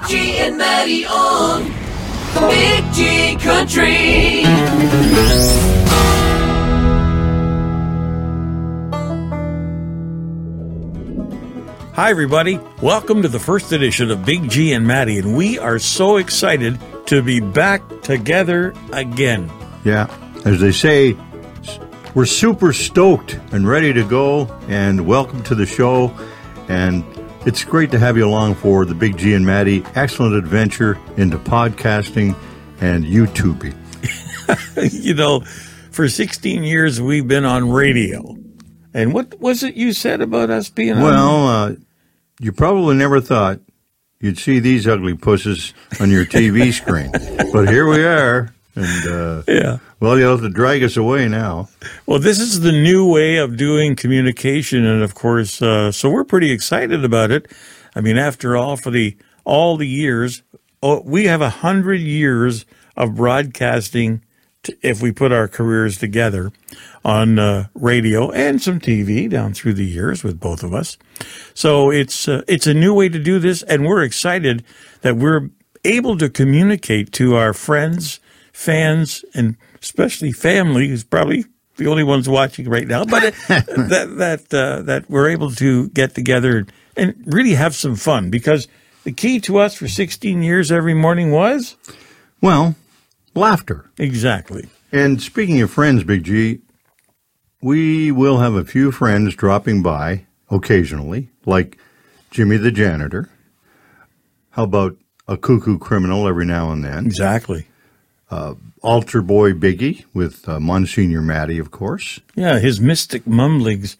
Big G and Matty on Big G Country. Hi, everybody. Welcome to the first edition of Big G and Matty, and we are so excited to be back together again. Yeah, as they say, we're super stoked and ready to go, and welcome to the show. And it's great to have you along for the Big G and Matty excellent adventure into podcasting and YouTubing. you know, for 16 years we've been on radio. And what was it you said about us being on? Well, uh, you probably never thought you'd see these ugly pusses on your TV screen, but here we are. And uh, Yeah. well, you'll have to drag us away now. Well, this is the new way of doing communication, and of course, uh, so we're pretty excited about it. I mean, after all, for the all the years, oh, we have a hundred years of broadcasting. T- if we put our careers together on uh, radio and some TV down through the years with both of us, so it's uh, it's a new way to do this, and we're excited that we're able to communicate to our friends, fans, and especially family, who's probably the only ones watching right now. But it, that that uh, that we're able to get together and really have some fun because the key to us for 16 years every morning was Well, laughter. exactly. And speaking of friends, Big G, we will have a few friends dropping by occasionally, like Jimmy the janitor. How about a cuckoo criminal every now and then? Exactly. Altar boy Biggie with uh, Monsignor Matty, of course. Yeah, his mystic mumblings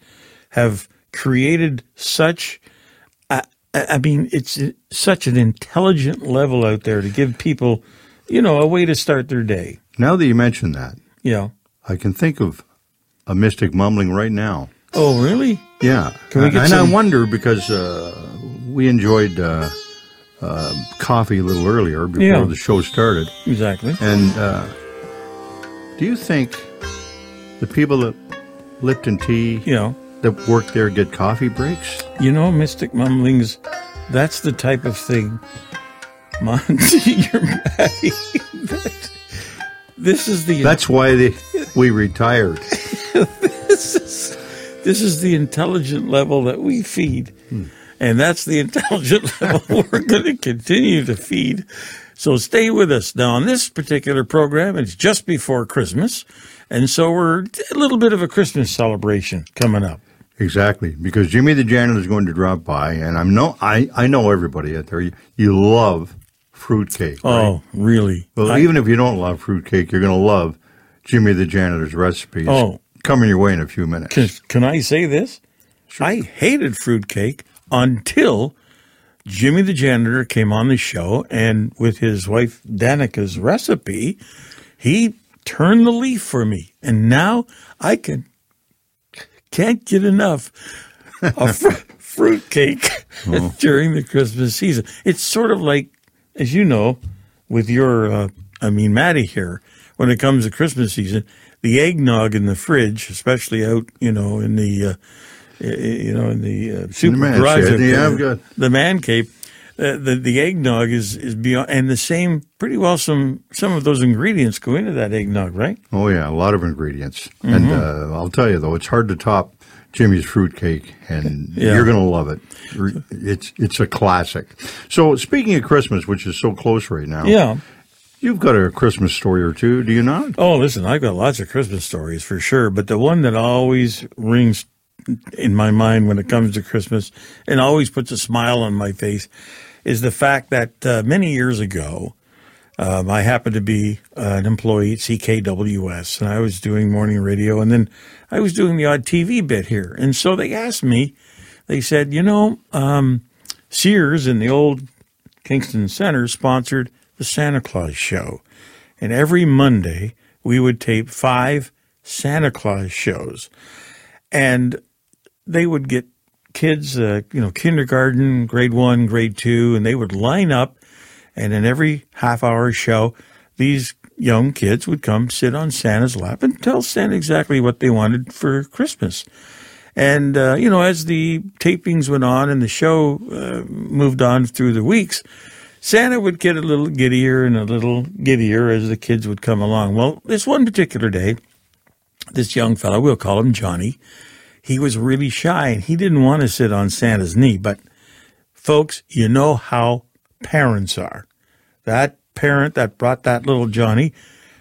have created such. I, I I mean, it's such an intelligent level out there to give people, you know, a way to start their day. Now that you mention that, yeah. I can think of a mystic mumbling right now. Oh, really? Yeah, Can we get and some- I wonder because uh, we enjoyed uh, uh, coffee a little earlier before Yeah. the show started. Exactly. And uh, do you think the people at Lipton Tea You know. that work there get coffee breaks? You know, mystic mumblings, that's the type of thing. Monsignor Matty. that- this is the That's why they, we retired. this is this is the intelligent level that we feed. And that's the intelligent level we're going to continue to feed. So stay with us. Now, on this particular program, it's just before Christmas. And so we're a little bit of a Christmas celebration coming up. Exactly, because Jimmy the janitor is going to drop by, and I'm no, I, I know everybody out there. You, you love fruitcake. right? Oh, really? Well, I- even if you don't love fruitcake, you're going to love Jimmy the janitor's recipes. Oh. coming your way in a few minutes. Can, can I say this? I hated fruitcake until Jimmy the janitor came on the show, and with his wife Danica's recipe, he turned the leaf for me, and now I can can't get enough of fr- fruitcake during the Christmas season. It's sort of like, as you know, with your, uh, I mean, Matty here, when it comes to Christmas season, the eggnog in the fridge, especially out, you know, in the, uh, you know, in the uh, super man garage, shed. Yeah, got- the man cave. Uh, the the eggnog is is beyond, and the same pretty well. Some some of those ingredients go into that eggnog, right? Oh yeah, a lot of ingredients, and Mm-hmm. uh, I'll tell you though, it's hard to top Jimmy's fruitcake, and Yeah. you're going to love it. It's it's a classic. So speaking of Christmas, which is so close right now, Yeah. you've got a Christmas story or two, do you not? Oh, listen, I've got lots of Christmas stories for sure, but the one that always rings in my mind when it comes to Christmas and always puts a smile on my face is the fact that uh, many years ago, um, I happened to be uh, an employee at CKWS and I was doing morning radio and then I was doing the odd TV bit here. And so they asked me, they said, you know, um, Sears in the old Kingston Center sponsored the Santa Claus show. And every Monday, we would tape five Santa Claus shows. And they would get kids, uh, you know, kindergarten, grade one, grade two, and they would line up. And in every half hour show, these young kids would come sit on Santa's lap and tell Santa exactly what they wanted for Christmas. And, uh, you know, as the tapings went on and the show uh, moved on through the weeks, Santa would get a little giddier and a little giddier as the kids would come along. Well, this one particular day, this young fellow, we'll call him Johnny, he was really shy and he didn't want to sit on Santa's knee. But folks, you know how parents are. That parent that brought that little Johnny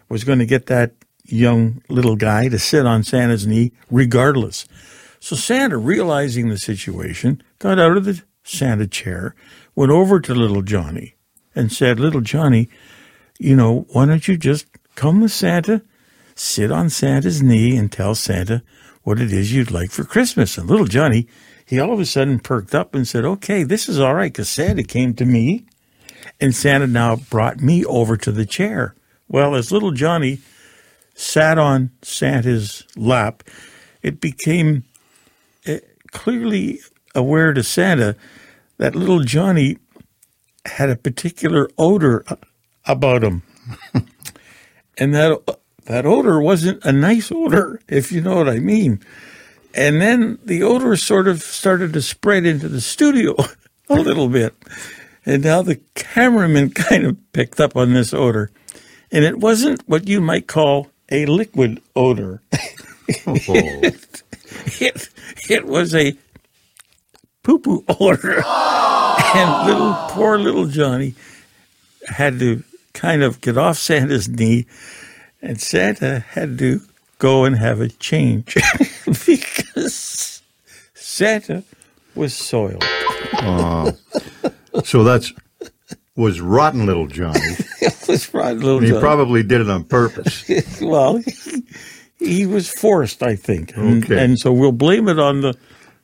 was going to get that young little guy to sit on Santa's knee regardless. So Santa, realizing the situation, got out of the Santa chair, went over to little Johnny and said, Little Johnny, you know, why don't you just come with Santa, sit on Santa's knee and tell Santa what it is you'd like for Christmas? And little Johnny, he all of a sudden perked up and said, Okay, this is all right because Santa came to me and Santa now brought me over to the chair. Well, as little Johnny sat on Santa's lap, it became uh, clearly aware to Santa that little Johnny had a particular odor about him. and that that odor wasn't a nice odor, if you know what I mean. And then the odor sort of started to spread into the studio a little bit. And now the cameraman kind of picked up on this odor. And it wasn't what you might call a liquid odor. Oh, it, it was a poo poo odor. and little, poor little Johnny had to kind of get off Santa's knee, and Santa had to go and have a change because Santa was soiled. so that's was rotten little Johnny. It was right, little And he Johnny. probably did it on purpose. well, he, he was forced, I think. And, Okay. and so we'll blame it on the,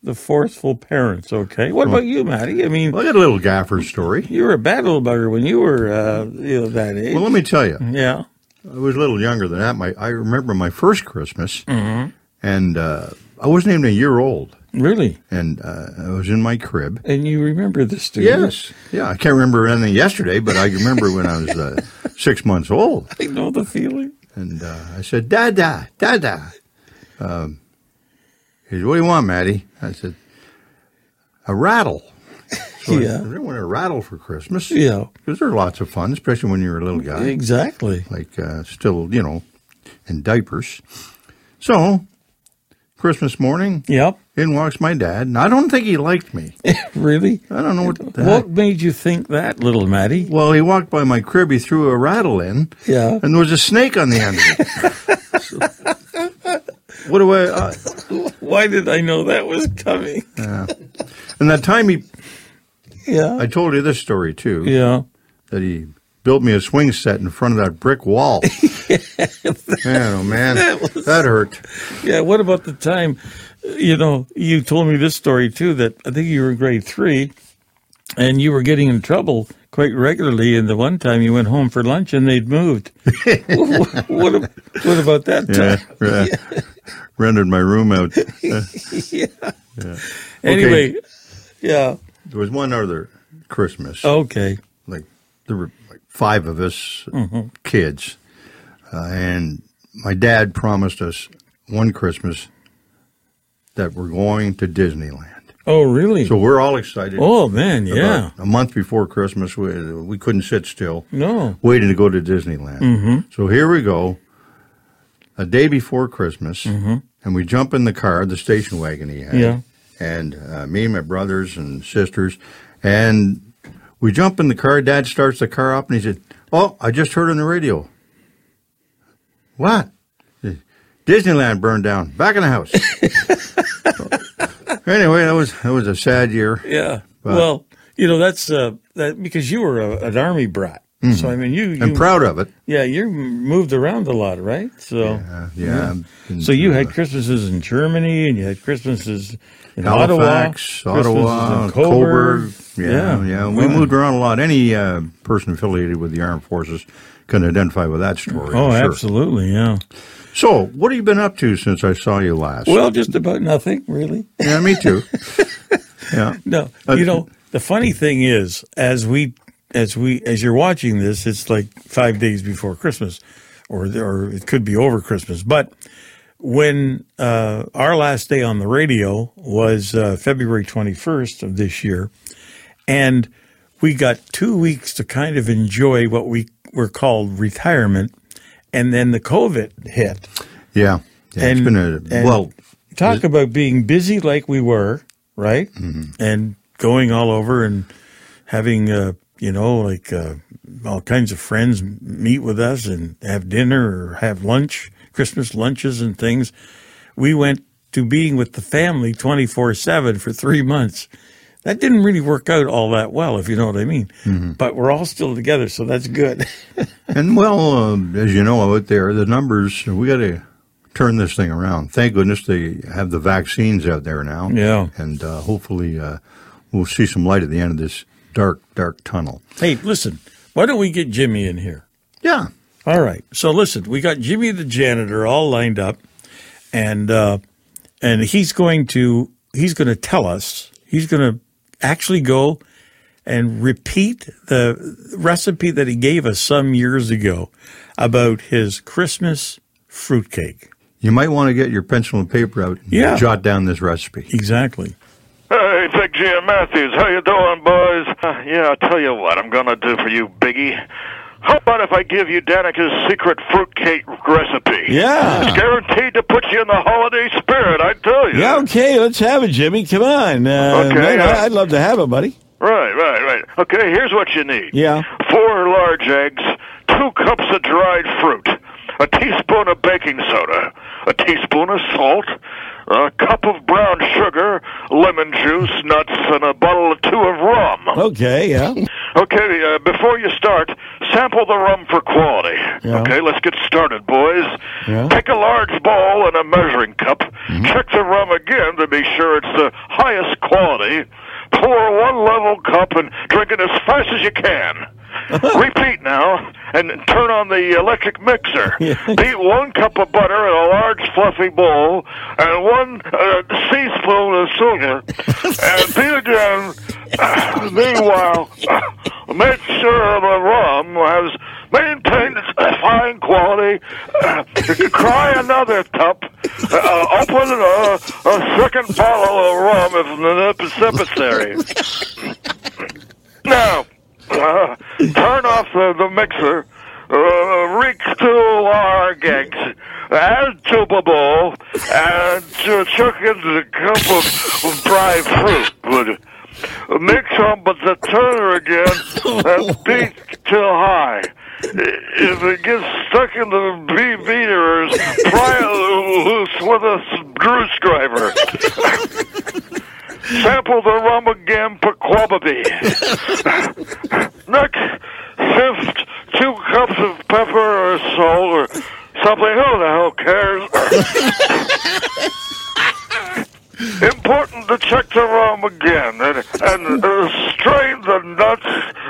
the forceful parents, okay? What about you, Matty? I mean, Well, I got a little gaffer story. you were a bad little bugger when you were uh, you know, that age. Well, let me tell you, yeah. I was a little younger than that. My I remember my first Christmas, Mm-hmm. and uh, I wasn't even a year old, Really? and uh, I was in my crib. And you remember this, do? Yes, yeah. I can't remember anything yesterday, but I remember when I was uh, six months old, I know the feeling. and uh, I said, "Dada, Dada." Um, he said, "What do you want, Matty?" I said, "A rattle." So Yeah. I didn't want a rattle for Christmas. Yeah, because they're lots of fun, especially when you're a little guy. exactly. like uh, still, you know, in diapers. So, Christmas morning, Yep. in walks my dad, and I don't think he liked me. really? I don't know what the heck. What made you think that, little Matty? Well, he walked by my crib, he threw a rattle in, Yeah. and there was a snake on the end of it. what do I? Uh, Why did I know that was coming? and that time he, Yeah. I told you this story too, yeah. that he built me a swing set in front of that brick wall. man, oh man, that hurt. Yeah. What about the time, you know, you told me this story too that I think you were in grade three and you were getting in trouble quite regularly. And the one time you went home for lunch and they'd moved. what, what, what about that Yeah, time? yeah. rendered my room out. Yeah. Anyway, yeah. There was one other Christmas. Okay. Like there were like five of us mm-hmm. kids, uh, and my dad promised us one Christmas that we're going to Disneyland. Oh, really? So we're all excited. oh, man. Yeah. About a month before Christmas, we, we couldn't sit still, No. waiting to go to Disneyland. Mm-hmm. So here we go, a day before Christmas, mm-hmm. and we jump in the car, the station wagon he had, Yeah. And uh, me and my brothers and sisters, and we jump in the car. Dad starts the car up, and he said, "Oh, I just heard on the radio." What? Disneyland burned down. Back in the house. anyway, that was that was a sad year. Yeah. But- well, you know, that's uh, that because you were a, an army brat. So, I mean, you, you I'm proud of it. Yeah, you moved around a lot, right? So, yeah. and, so you had Christmases in Germany, and you had Christmases in Halifax, Ottawa, Ottawa, in Cobourg. Yeah, yeah. We moved around a lot. Any uh, person affiliated with the armed forces can identify with that story. Oh, sure. absolutely, yeah. So, what have you been up to since I saw you last? Well, just about nothing, really. yeah, me too. yeah. No, Uh, you know, the funny thing is, as we, as we, as you're watching this, it's like five days before Christmas, or or it could be over Christmas. But when uh, our last day on the radio was uh, February 21st of this year, and we got two weeks to kind of enjoy what we were called retirement, and then the COVID hit. Yeah. yeah it's been a, and well, talk about being busy like we were, right? And going all over and having, uh, you know, like uh, all kinds of friends meet with us and have dinner or have lunch, Christmas lunches and things. We went to being with the family 24 7 for three months. That didn't really work out all that well, if you know what I mean. But we're all still together, so that's good. and well, um, as you know out there, the numbers, we got to turn this thing around. Thank goodness they have the vaccines out there now. Yeah. And uh, hopefully uh, we'll see some light at the end of this dark, dark tunnel. hey, listen, why don't we get Jimmy in here? Yeah. All right. So listen, we got Jimmy the janitor all lined up, and uh, and he's going to he's going to tell us he's going to actually go and repeat the recipe that he gave us some years ago about his Christmas fruitcake. You might want to get your pencil and paper out and Yeah. jot down this recipe. Exactly. Hey, Big G and Matty, how you doing, boys? Uh, yeah, I'll tell you what I'm gonna do for you, Biggie. How about if I give you Danica's secret fruitcake recipe? Yeah. It's guaranteed to put you in the holiday spirit, I tell you. Yeah, okay. Let's have it, Jimmy. Come on. Uh, Okay, man, I'd love to have it, buddy. Right, right, right. Okay, here's what you need. Yeah. Four large eggs, two cups of dried fruit, a teaspoon of baking soda, a teaspoon of salt, a cup of brown sugar, lemon juice, nuts, and a bottle or two of rum. Okay. Yeah. Okay, uh, before you start, sample the rum for quality. Yeah. Okay, let's get started, boys. Yeah. Take a large bowl and a measuring cup. Check the rum again to be sure it's the highest quality. Pour one level cup and drink it as fast as you can. Repeat now and turn on the electric mixer. Beat one cup of butter in a large fluffy bowl and one uh, teaspoon of sugar and beat it down. Meanwhile, make sure the rum has maintained its fine quality. Uh, try another cup. Uh, open a, a second bottle of rum if necessary. Now, uh, turn off the, the mixer. Uh, reach two large eggs. Add to a bowl and uh, chuck in a cup of, of dried fruit. Mix up with the turner again and beat till high. If it gets stuck in the bee beaters, pry it loose with a screwdriver. Sample the rum again for. Next, sift two cups of pepper or salt or something. Who the hell cares? Important to check the rum again and, and uh, strain the nuts,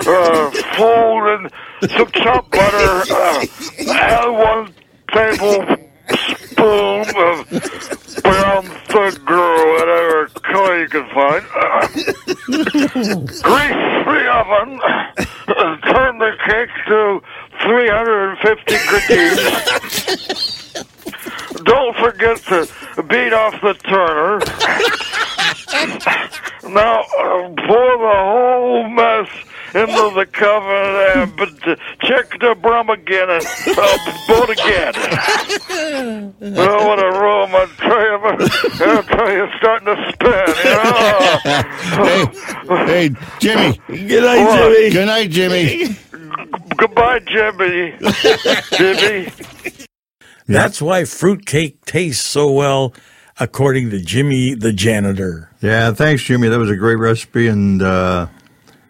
uh, fold in some chopped butter, uh, add one tablespoon of brown sugar whatever color you can find. Uh, grease the oven. Uh, turn the cake to 350 degrees. Don't forget to beat off the turner. now, uh, pour the whole mess into the cover and but, uh, check the brum again and uh, boat again. oh, what a room, I tell you. I tell you, it's starting to spin. You know? Hey, Jimmy. Good night, What? Jimmy. Good night, Jimmy. Goodbye, Jimmy. Jimmy. That's why fruitcake tastes so well, according to Jimmy the janitor. Yeah, thanks, Jimmy. That was a great recipe. And uh,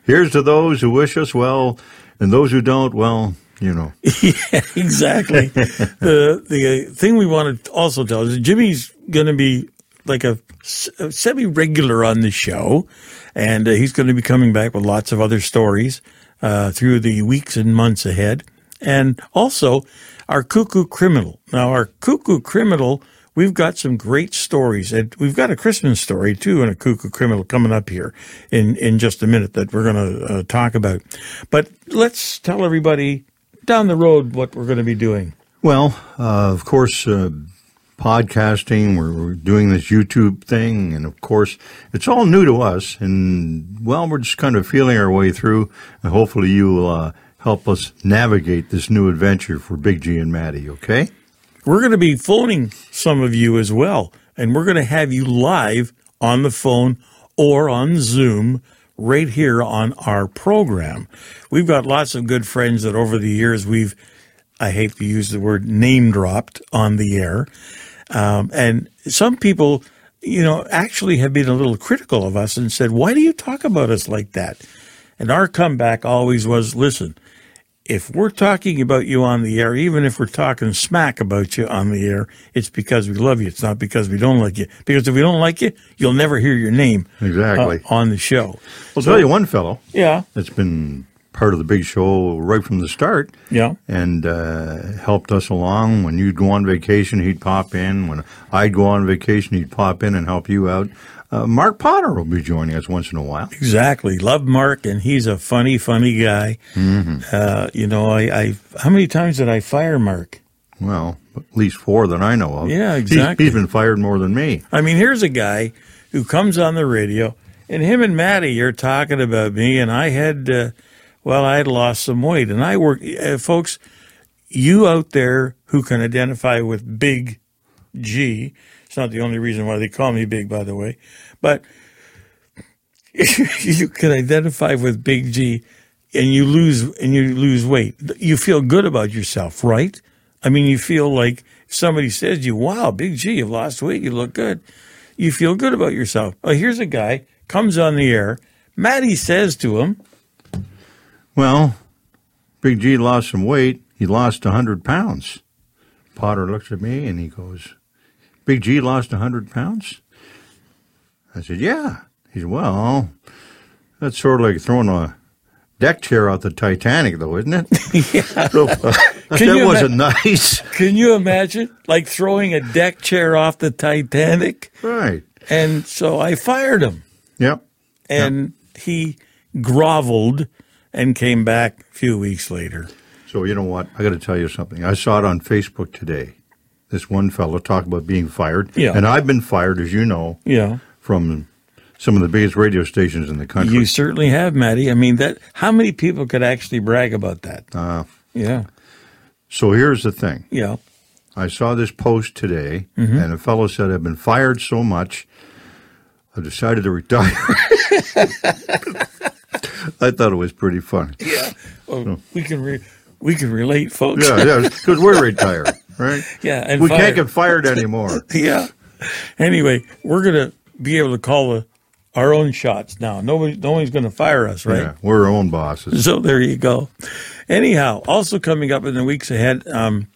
here's to those who wish us well, and those who don't, well, you know. yeah, exactly. the the thing we want to also tell is Jimmy's going to be like a, semi regular on the show, and uh, he's going to be coming back with lots of other stories uh, through the weeks and months ahead, and also our cuckoo criminal. Now, our cuckoo criminal. We've got some great stories, and we've got a Christmas story too, and a cuckoo criminal coming up here in in just a minute that we're going to uh, talk about. But let's tell everybody down the road what we're going to be doing. Well, uh, of course, uh, podcasting. We're, we're doing this YouTube thing, and of course, it's all new to us. And well, we're just kind of feeling our way through. And hopefully, you will uh, help us navigate this new adventure for Big G and Matty. Okay? We're going to be phoning some of you as well, and we're going to have you live on the phone or on Zoom right here on our program. We've got lots of good friends that over the years we've, I hate to use the word name dropped on the air. Um, and some people, you know, actually have been a little critical of us and said, why do you talk about us like that? And our comeback always was, listen, if we're talking about you on the air, even if we're talking smack about you on the air, it's because we love you. It's not because we don't like you. Because if we don't like you, you'll never hear your name Exactly. uh, on the show. I'll tell you one fellow Yeah, that's been part of the big show right from the start. yeah. and uh, helped us along. When you'd go on vacation, he'd pop in. When I'd go on vacation, he'd pop in and help you out. Uh, Mark Potter will be joining us once in a while. Exactly. Love Mark, and he's a funny, funny guy. Uh, you know, I, I, how many times did I fire Mark? Well, at least four that I know of. Yeah, He's- exactly. he's been fired more than me. I mean, here's a guy who comes on the radio, and him and Matty are talking about me, and I had, uh, well, I had lost some weight, and I work, uh, folks, you out there who can identify with Big G. It's not the only reason why they call me Big, by the way, but you can identify with Big G, and you lose and you lose weight. You feel good about yourself, right? I mean, you feel like somebody says to you, "Wow, Big G, you've lost weight. You look good." You feel good about yourself. Oh, here's a guy comes on the air. Matty says to him, Well, Big G lost some weight. He lost 100 pounds. Potter looks at me and he goes, Big G lost 100 pounds? I said, Yeah. He said, Well, that's sort of like throwing a deck chair out the Titanic, though, isn't it? "Yeah." So, uh, that wasn't nice. Can you imagine, like throwing a deck chair off the Titanic? Right. And so I fired him. Yep. and he groveled and came back a few weeks later. So you know what? I got to tell you something. I saw it on Facebook today. This one fellow talked about being fired, Yeah. and I've been fired, as you know, Yeah, from some of the biggest radio stations in the country. you certainly have, Matty. I mean, that how many people could actually brag about that? Uh, Yeah, so here's the thing. yeah, I saw this post today, Mm-hmm. and a fellow said, "I've been fired so much, I decided to retire." I thought it was pretty funny. yeah. Well, we can re- we can relate, folks. Yeah, yeah, because we're retired, right? Yeah, and we fired. can't get fired anymore. yeah. Anyway, we're gonna be able to call the, our own shots now. Nobody, nobody's gonna fire us, right? Yeah, we're our own bosses. So there you go. Anyhow, also coming up in the weeks ahead, um,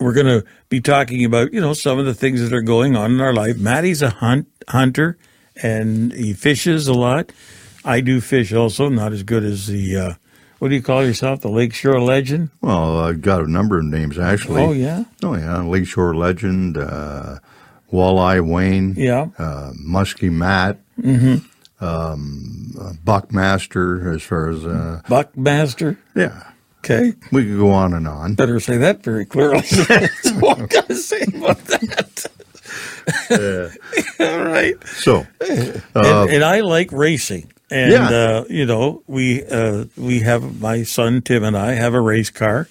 we're going to be talking about you know some of the things that are going on in our life. Matty's a hunt hunter, and he fishes a lot. I do fish also, not as good as the. Uh, what do you call yourself? The Lakeshore Legend? Well, I've got a number of names actually. Oh yeah, Oh yeah, Lakeshore Legend, uh, Walleye Wayne, yeah. uh, Muskie Matt, um, uh, Buckmaster. As far as uh, Buckmaster. yeah, Okay, we could go on and on. better say that very clearly. so what can I say about that? All right. So, and, uh, and I like racing. And Yeah. uh, you know, we uh, we have my son Tim and I have a race car,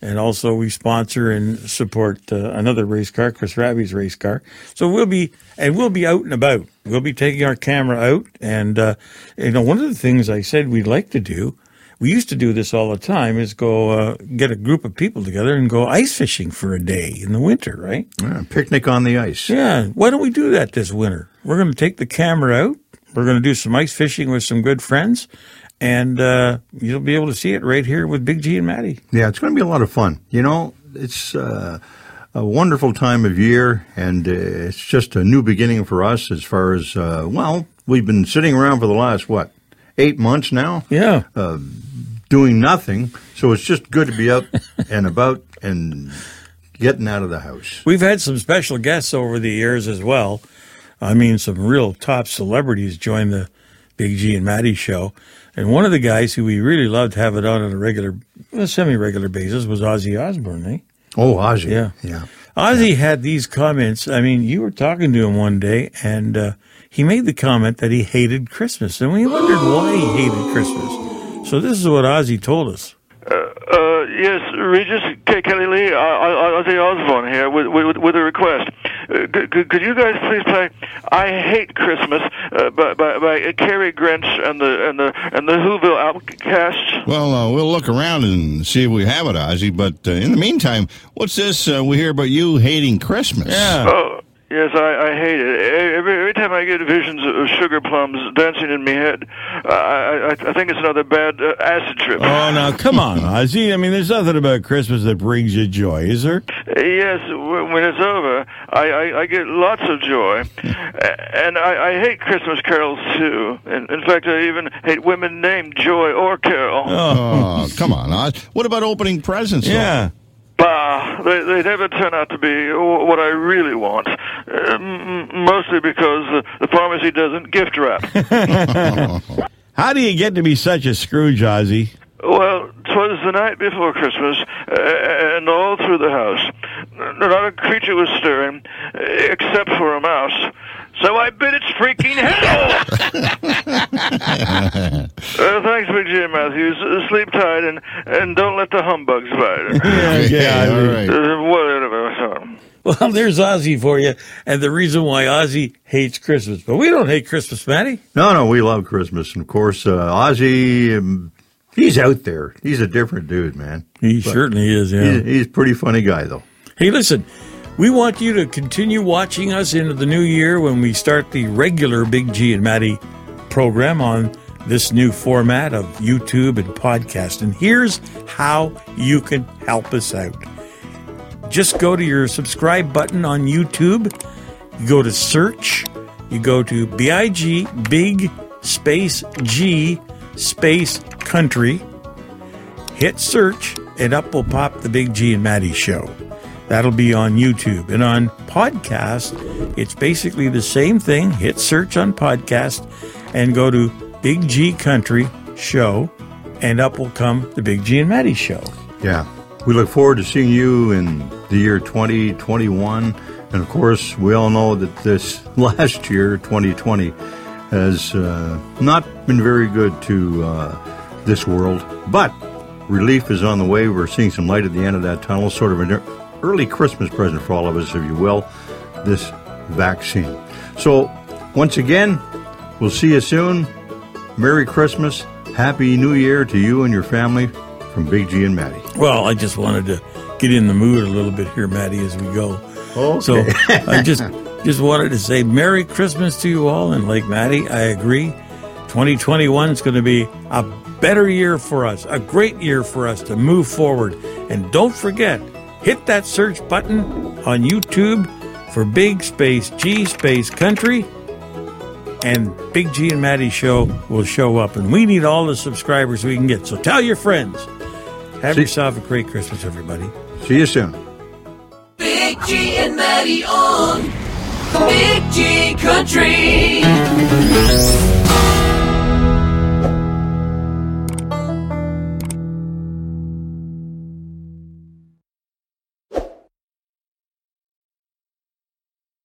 and also we sponsor and support uh, another race car, Chris Raby's race car. So we'll be and we'll be out and about. We'll be taking our camera out, and uh, you know, one of the things I said we'd like to do. We used to do this all the time: is go uh, get a group of people together and go ice fishing for a day in the winter, right? yeah, picnic on the ice. Yeah, why don't we do that this winter? We're going to take the camera out. We're going to do some ice fishing with some good friends, and uh, you'll be able to see it right here with Big G and Maddie. Yeah, it's going to be a lot of fun. You know, it's uh, a wonderful time of year, and uh, it's just a new beginning for us as far as, uh, well, we've been sitting around for the last, what, eight months now Yeah, doing nothing. So it's just good to be out and about and getting out of the house. we've had some special guests over the years as well. I mean, some real top celebrities join the Big G and Matty show. And one of the guys who we really loved having on on a regular, well, semi-regular basis was Ozzy Osbourne. Eh? Oh, Ozzy. Yeah. Yeah. Ozzy had these comments. I mean, you were talking to him one day, and uh, he made the comment that he hated Christmas, and we wondered why he hated Christmas. So this is what Ozzy told us. Uh, uh, yes, Regis K. Kelly Lee, I, I, Ozzy Osbourne here with, with, with a request. Uh, could, could you guys please play "I Hate Christmas" uh, by, by, by Cary Grant and the and the and the Whoville Outcasts? Well, uh, we'll look around and see if we have it, Ozzy. But uh, in the meantime, what's this uh, we hear about you hating Christmas? Yeah. Oh, yes, I, I hate it. Every, every time I get visions of sugar plums dancing in my head, I, I, I think it's another bad uh, acid trip. Oh, now come on, Ozzy. I mean, there's nothing about Christmas that brings you joy, is there? Yes, when it's over, I, I, I get lots of joy. And I, I hate Christmas carols, too. In, in fact, I even hate women named Joy or Carol. Oh, come on, Oz. What about opening presents? Yeah. Bah, they, they never turn out to be what I really want. Uh, m- m- mostly because uh, the pharmacy doesn't gift wrap. How do you get to be such a Scrooge, Ozzy? Well, 'twas the night before Christmas, uh, and all through the house, not a creature was stirring, uh, except for a mouse. So I bid its freaking hell! uh, thanks, Big G and Matty. Uh, sleep tight and, and don't let the humbugs bite. Okay, all right. Uh, whatever. Well, there's Ozzy for you, and the reason why Ozzy hates Christmas. But we don't hate Christmas, Matty. No, no, we love Christmas. And of course, uh, Ozzy, um, he's out there. He's a different dude, man. He certainly is, yeah. He's, he's a pretty funny guy, though. Hey, listen, we want you to continue watching us into the new year when we start the regular Big G and Matty program on this new format of YouTube and podcast. And here's how you can help us out. Just go to your subscribe button on YouTube, you go to search, you go to BIG, big space G space country, hit search, and up will pop the Big G and Matty show. That'll be on YouTube. And on podcast, it's basically the same thing. Hit search on podcast and go to Big G Country Show, and up will come the Big G and Matty show. Yeah. We look forward to seeing you in the year 2021. And of course, we all know that this last year, 2020, has uh, not been very good to uh, this world. But relief is on the way. We're seeing some light at the end of that tunnel, sort of early Christmas present for all of us, if you will, this vaccine. So, once again, we'll see you soon. Merry Christmas. Happy New Year to you and your family from Big G and Matty. Well, I just wanted to get in the mood a little bit here, Matty, as we go. Okay. So I just just wanted to say Merry Christmas to you all. And like Matty, I agree. 2021 is going to be a better year for us, a great year for us to move forward. And don't forget, hit that search button on YouTube for Big Space G Space Country. And Big G and Matty show will show up. And we need all the subscribers we can get. So tell your friends. Have See- yourself a great Christmas, everybody. See you soon. Big G and Matty on Big G Country.